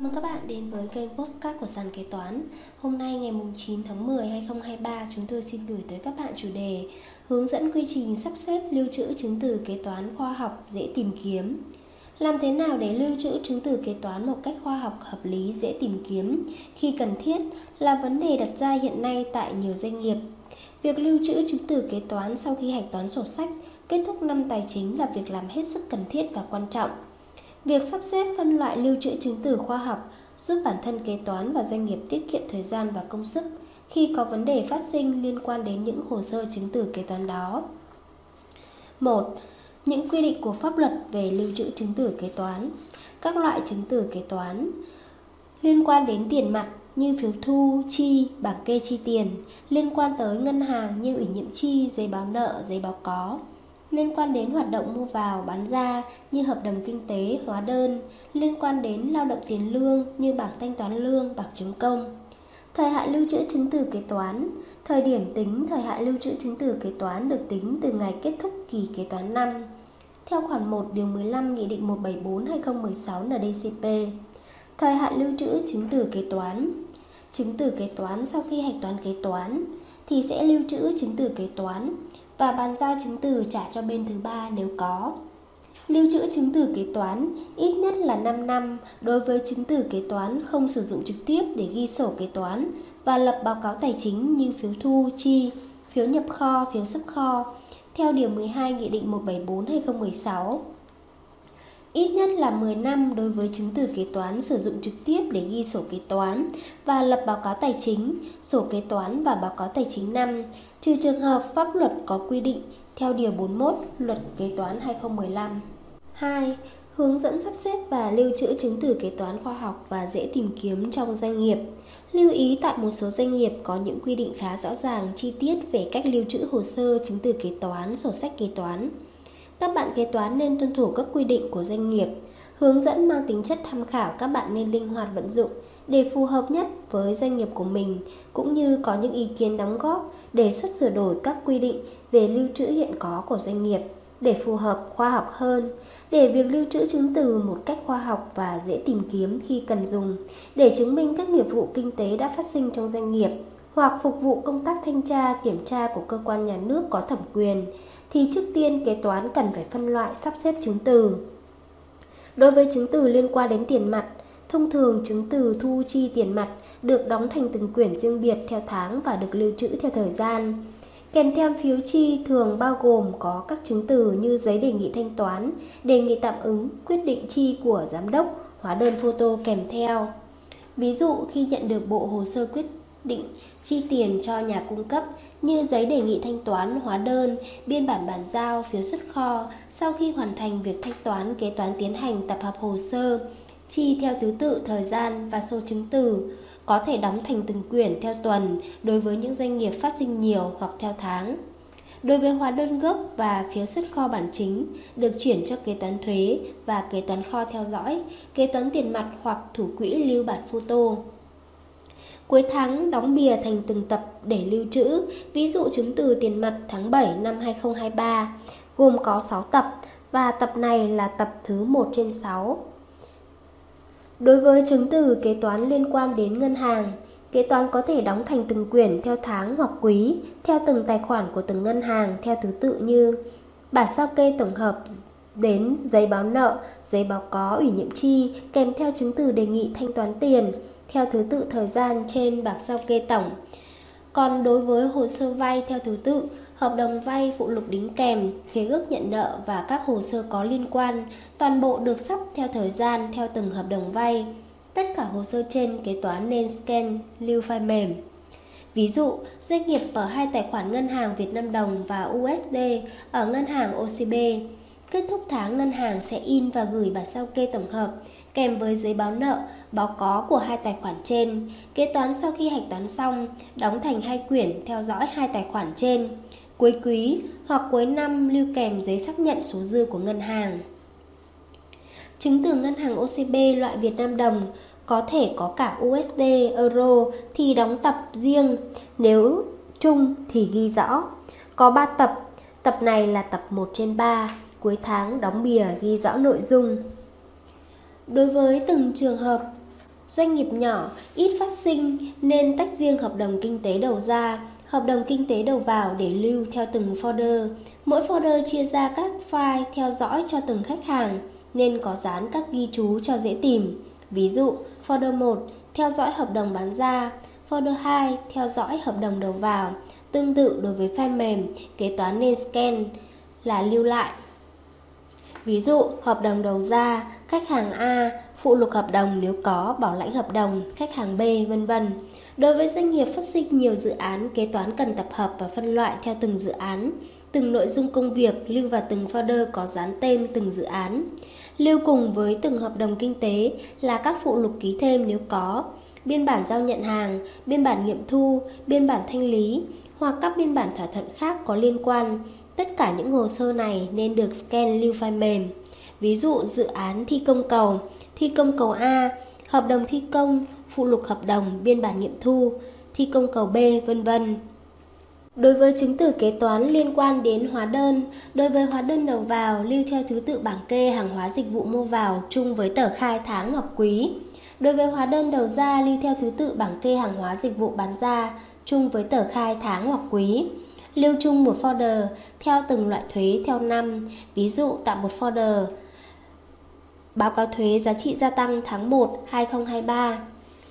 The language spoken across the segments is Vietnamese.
Mời các bạn đến với kênh Postcard của Sàn Kế Toán. Hôm nay ngày 9 tháng 10 2023 chúng tôi xin gửi tới các bạn chủ đề Hướng dẫn quy trình sắp xếp lưu trữ chứng từ kế toán khoa học dễ tìm kiếm. Làm thế nào để lưu trữ chứng từ kế toán một cách khoa học hợp lý, dễ tìm kiếm? Khi cần thiết, là vấn đề đặt ra hiện nay tại nhiều doanh nghiệp. Việc lưu trữ chứng từ kế toán sau khi hạch toán sổ sách, kết thúc năm tài chính là việc làm hết sức cần thiết và quan trọng. Việc sắp xếp phân loại lưu trữ chứng từ khoa học giúp bản thân kế toán và doanh nghiệp tiết kiệm thời gian và công sức khi có vấn đề phát sinh liên quan đến những hồ sơ chứng từ kế toán đó. 1. Những quy định của pháp luật về lưu trữ chứng từ kế toán. Các loại chứng từ kế toán liên quan đến tiền mặt như phiếu thu, chi, bảng kê chi tiền, liên quan tới ngân hàng như ủy nhiệm chi, giấy báo nợ, giấy báo có, liên quan đến hoạt động mua vào, bán ra như hợp đồng kinh tế, hóa đơn, liên quan đến lao động tiền lương như bảng thanh toán lương, bảng chứng công. Thời hạn lưu trữ chứng từ kế toán Thời điểm tính thời hạn lưu trữ chứng từ kế toán được tính từ ngày kết thúc kỳ kế toán năm. Theo khoản 1 điều 15 Nghị định 174/2016 NDCP. Thời hạn lưu trữ chứng từ kế toán. Chứng từ kế toán sau khi hạch toán kế toán thì sẽ lưu trữ chứng từ kế toán và bàn giao chứng từ trả cho bên thứ ba nếu có. Lưu trữ chứng từ kế toán ít nhất là 5 năm đối với chứng từ kế toán không sử dụng trực tiếp để ghi sổ kế toán và lập báo cáo tài chính như phiếu thu, chi, phiếu nhập kho, phiếu xuất kho theo Điều 12 Nghị định 174-2016. Ít nhất là 10 năm đối với chứng từ kế toán sử dụng trực tiếp để ghi sổ kế toán và lập báo cáo tài chính, sổ kế toán và báo cáo tài chính năm, trừ trường hợp pháp luật có quy định theo Điều 41 Luật Kế toán 2015. 2. Hướng dẫn sắp xếp và lưu trữ chứng từ kế toán khoa học và dễ tìm kiếm trong doanh nghiệp. Lưu ý tại một số doanh nghiệp có những quy định khá rõ ràng chi tiết về cách lưu trữ hồ sơ chứng từ kế toán, sổ sách kế toán. Các bạn kế toán nên tuân thủ các quy định của doanh nghiệp. Hướng dẫn mang tính chất tham khảo các bạn nên linh hoạt vận dụng để phù hợp nhất với doanh nghiệp của mình, cũng như có những ý kiến đóng góp đề xuất sửa đổi các quy định về lưu trữ hiện có của doanh nghiệp để phù hợp khoa học hơn, để việc lưu trữ chứng từ một cách khoa học và dễ tìm kiếm khi cần dùng, để chứng minh các nghiệp vụ kinh tế đã phát sinh trong doanh nghiệp hoặc phục vụ công tác thanh tra kiểm tra của cơ quan nhà nước có thẩm quyền thì trước tiên kế toán cần phải phân loại sắp xếp chứng từ. Đối với chứng từ liên quan đến tiền mặt, thông thường chứng từ thu chi tiền mặt được đóng thành từng quyển riêng biệt theo tháng và được lưu trữ theo thời gian. Kèm theo phiếu chi thường bao gồm có các chứng từ như giấy đề nghị thanh toán, đề nghị tạm ứng, quyết định chi của giám đốc, hóa đơn photo kèm theo. Ví dụ khi nhận được bộ hồ sơ quyết định chi tiền cho nhà cung cấp như giấy đề nghị thanh toán, hóa đơn, biên bản bàn giao, phiếu xuất kho sau khi hoàn thành việc thanh toán kế toán tiến hành tập hợp hồ sơ, chi theo thứ tự thời gian và số chứng từ, có thể đóng thành từng quyển theo tuần đối với những doanh nghiệp phát sinh nhiều hoặc theo tháng. Đối với hóa đơn gốc và phiếu xuất kho bản chính được chuyển cho kế toán thuế và kế toán kho theo dõi, kế toán tiền mặt hoặc thủ quỹ lưu bản photo. Cuối tháng đóng bìa thành từng tập để lưu trữ, ví dụ chứng từ tiền mặt tháng 7 năm 2023, gồm có 6 tập và tập này là tập thứ 1 trên 6. Đối với chứng từ kế toán liên quan đến ngân hàng, kế toán có thể đóng thành từng quyển theo tháng hoặc quý, theo từng tài khoản của từng ngân hàng theo thứ tự như bản sao kê tổng hợp đến giấy báo nợ, giấy báo có ủy nhiệm chi kèm theo chứng từ đề nghị thanh toán tiền, theo thứ tự thời gian trên bảng sao kê tổng. Còn đối với hồ sơ vay theo thứ tự, hợp đồng vay phụ lục đính kèm, khế ước nhận nợ và các hồ sơ có liên quan, toàn bộ được sắp theo thời gian theo từng hợp đồng vay. Tất cả hồ sơ trên kế toán nên scan, lưu file mềm. Ví dụ, doanh nghiệp mở hai tài khoản ngân hàng Việt Nam đồng và USD ở ngân hàng OCB. Kết thúc tháng ngân hàng sẽ in và gửi bản sao kê tổng hợp kèm với giấy báo nợ, báo có của hai tài khoản trên. Kế toán sau khi hạch toán xong, đóng thành hai quyển theo dõi hai tài khoản trên. Cuối quý hoặc cuối năm lưu kèm giấy xác nhận số dư của ngân hàng. Chứng từ ngân hàng OCB loại Việt Nam đồng có thể có cả USD, Euro thì đóng tập riêng, nếu chung thì ghi rõ. Có 3 tập, tập này là tập 1 trên 3, cuối tháng đóng bìa ghi rõ nội dung. Đối với từng trường hợp, Doanh nghiệp nhỏ, ít phát sinh nên tách riêng hợp đồng kinh tế đầu ra, hợp đồng kinh tế đầu vào để lưu theo từng folder. Mỗi folder chia ra các file theo dõi cho từng khách hàng nên có dán các ghi chú cho dễ tìm. Ví dụ, folder 1 theo dõi hợp đồng bán ra, folder 2 theo dõi hợp đồng đầu vào. Tương tự đối với file mềm, kế toán nên scan là lưu lại. Ví dụ, hợp đồng đầu ra, khách hàng A, phụ lục hợp đồng nếu có, bảo lãnh hợp đồng, khách hàng B, vân vân. Đối với doanh nghiệp phát sinh nhiều dự án, kế toán cần tập hợp và phân loại theo từng dự án. Từng nội dung công việc lưu vào từng folder có dán tên từng dự án. Lưu cùng với từng hợp đồng kinh tế là các phụ lục ký thêm nếu có, biên bản giao nhận hàng, biên bản nghiệm thu, biên bản thanh lý hoặc các biên bản thỏa thuận khác có liên quan. Tất cả những hồ sơ này nên được scan lưu file mềm. Ví dụ dự án thi công cầu, thi công cầu A, hợp đồng thi công, phụ lục hợp đồng, biên bản nghiệm thu, thi công cầu B, vân vân. Đối với chứng từ kế toán liên quan đến hóa đơn, đối với hóa đơn đầu vào lưu theo thứ tự bảng kê hàng hóa dịch vụ mua vào chung với tờ khai tháng hoặc quý. Đối với hóa đơn đầu ra lưu theo thứ tự bảng kê hàng hóa dịch vụ bán ra chung với tờ khai tháng hoặc quý. Lưu chung một folder theo từng loại thuế theo năm, ví dụ tạo một folder báo cáo thuế giá trị gia tăng tháng 1 2023,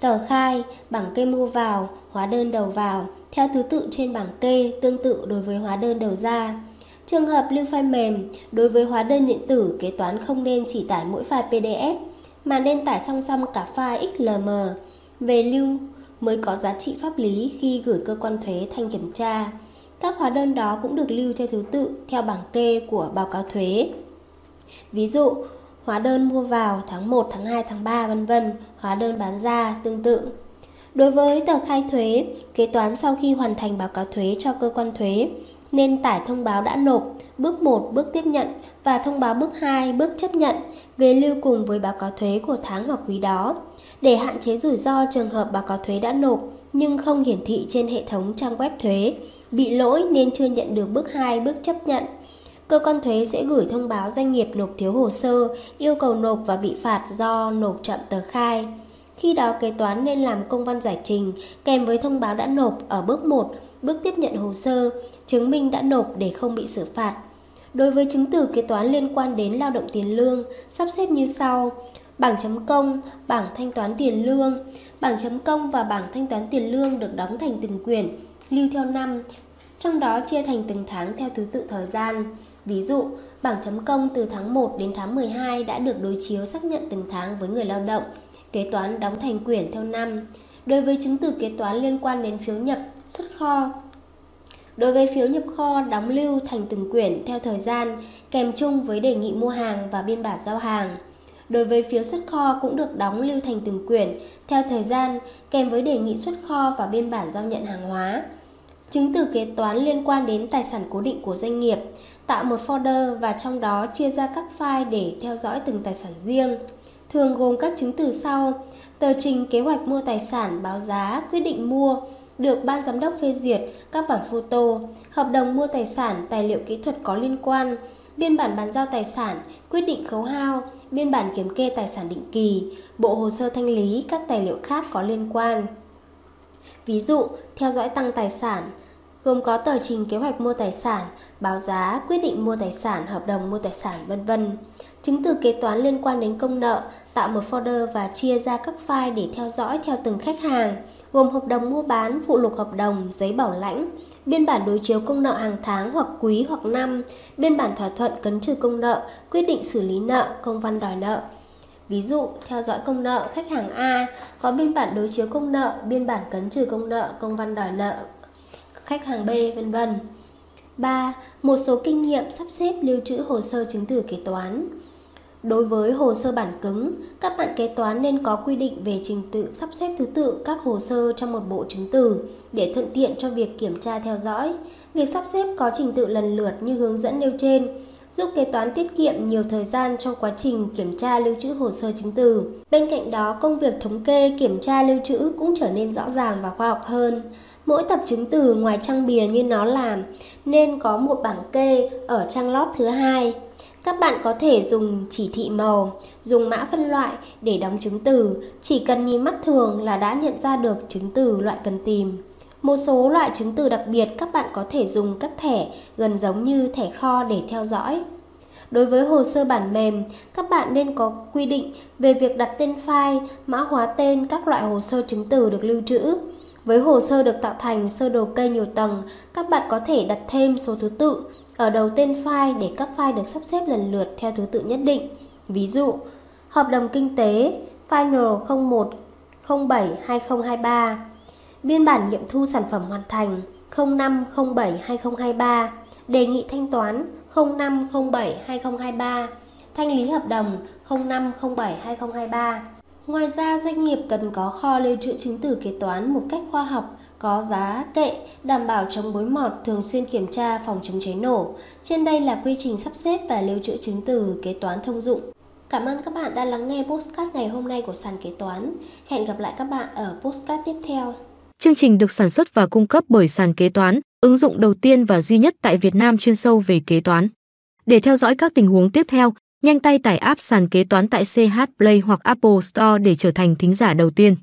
tờ khai, bảng kê mua vào, hóa đơn đầu vào theo thứ tự trên bảng kê tương tự đối với hóa đơn đầu ra. Trường hợp lưu file mềm, đối với hóa đơn điện tử, kế toán không nên chỉ tải mỗi file PDF mà nên tải song song cả file XLM về lưu mới có giá trị pháp lý khi gửi cơ quan thuế thanh kiểm tra. Các hóa đơn đó cũng được lưu theo thứ tự theo bảng kê của báo cáo thuế. Ví dụ, hóa đơn mua vào tháng 1, tháng 2, tháng 3 vân vân, hóa đơn bán ra tương tự. Đối với tờ khai thuế, kế toán sau khi hoàn thành báo cáo thuế cho cơ quan thuế nên tải thông báo đã nộp, bước 1 bước tiếp nhận và thông báo bước 2 bước chấp nhận về lưu cùng với báo cáo thuế của tháng hoặc quý đó. Để hạn chế rủi ro trường hợp báo cáo thuế đã nộp nhưng không hiển thị trên hệ thống trang web thuế, bị lỗi nên chưa nhận được bước 2 bước chấp nhận. Cơ quan thuế sẽ gửi thông báo doanh nghiệp nộp thiếu hồ sơ, yêu cầu nộp và bị phạt do nộp chậm tờ khai. Khi đó kế toán nên làm công văn giải trình kèm với thông báo đã nộp ở bước 1, bước tiếp nhận hồ sơ, chứng minh đã nộp để không bị xử phạt. Đối với chứng từ kế toán liên quan đến lao động tiền lương, sắp xếp như sau: bảng chấm công, bảng thanh toán tiền lương. Bảng chấm công và bảng thanh toán tiền lương được đóng thành từng quyển, lưu theo năm, trong đó chia thành từng tháng theo thứ tự thời gian. Ví dụ, bảng chấm công từ tháng 1 đến tháng 12 đã được đối chiếu xác nhận từng tháng với người lao động, kế toán đóng thành quyển theo năm. Đối với chứng từ kế toán liên quan đến phiếu nhập, xuất kho, Đối với phiếu nhập kho đóng lưu thành từng quyển theo thời gian, kèm chung với đề nghị mua hàng và biên bản giao hàng. Đối với phiếu xuất kho cũng được đóng lưu thành từng quyển theo thời gian, kèm với đề nghị xuất kho và biên bản giao nhận hàng hóa. Chứng từ kế toán liên quan đến tài sản cố định của doanh nghiệp, tạo một folder và trong đó chia ra các file để theo dõi từng tài sản riêng. Thường gồm các chứng từ sau: tờ trình kế hoạch mua tài sản, báo giá, quyết định mua, được ban giám đốc phê duyệt, các bản photo, hợp đồng mua tài sản, tài liệu kỹ thuật có liên quan, biên bản bàn giao tài sản, quyết định khấu hao, biên bản kiểm kê tài sản định kỳ, bộ hồ sơ thanh lý, các tài liệu khác có liên quan. Ví dụ, theo dõi tăng tài sản, gồm có tờ trình kế hoạch mua tài sản, báo giá, quyết định mua tài sản, hợp đồng mua tài sản, vân vân. Chứng từ kế toán liên quan đến công nợ, tạo một folder và chia ra các file để theo dõi theo từng khách hàng, gồm hợp đồng mua bán, phụ lục hợp đồng, giấy bảo lãnh, biên bản đối chiếu công nợ hàng tháng hoặc quý hoặc năm, biên bản thỏa thuận cấn trừ công nợ, quyết định xử lý nợ, công văn đòi nợ. Ví dụ, theo dõi công nợ khách hàng A có biên bản đối chiếu công nợ, biên bản cấn trừ công nợ, công văn đòi nợ khách hàng B, vân vân. 3. Một số kinh nghiệm sắp xếp lưu trữ hồ sơ chứng từ kế toán. Đối với hồ sơ bản cứng, các bạn kế toán nên có quy định về trình tự sắp xếp thứ tự các hồ sơ trong một bộ chứng từ để thuận tiện cho việc kiểm tra theo dõi. Việc sắp xếp có trình tự lần lượt như hướng dẫn nêu trên giúp kế toán tiết kiệm nhiều thời gian trong quá trình kiểm tra lưu trữ hồ sơ chứng từ. Bên cạnh đó, công việc thống kê, kiểm tra lưu trữ cũng trở nên rõ ràng và khoa học hơn. Mỗi tập chứng từ ngoài trang bìa như nó làm nên có một bảng kê ở trang lót thứ hai Các bạn có thể dùng chỉ thị màu, dùng mã phân loại để đóng chứng từ, chỉ cần nhìn mắt thường là đã nhận ra được chứng từ loại cần tìm. Một số loại chứng từ đặc biệt các bạn có thể dùng các thẻ gần giống như thẻ kho để theo dõi. Đối với hồ sơ bản mềm, các bạn nên có quy định về việc đặt tên file, mã hóa tên các loại hồ sơ chứng từ được lưu trữ. Với hồ sơ được tạo thành sơ đồ cây nhiều tầng, các bạn có thể đặt thêm số thứ tự ở đầu tên file để các file được sắp xếp lần lượt theo thứ tự nhất định. Ví dụ, hợp đồng kinh tế Final 01 07 2023 Biên bản nghiệm thu sản phẩm hoàn thành 05 07 2023 Đề nghị thanh toán 05 07 2023 Thanh lý hợp đồng 05 07 2023 Ngoài ra, doanh nghiệp cần có kho lưu trữ chứng từ kế toán một cách khoa học, có giá kệ, đảm bảo chống bối mọt, thường xuyên kiểm tra phòng chống cháy nổ. Trên đây là quy trình sắp xếp và lưu trữ chứng từ kế toán thông dụng. Cảm ơn các bạn đã lắng nghe postcard ngày hôm nay của sàn kế toán. Hẹn gặp lại các bạn ở postcard tiếp theo. Chương trình được sản xuất và cung cấp bởi sàn kế toán, ứng dụng đầu tiên và duy nhất tại Việt Nam chuyên sâu về kế toán. Để theo dõi các tình huống tiếp theo, nhanh tay tải app sàn kế toán tại CH Play hoặc Apple Store để trở thành thính giả đầu tiên.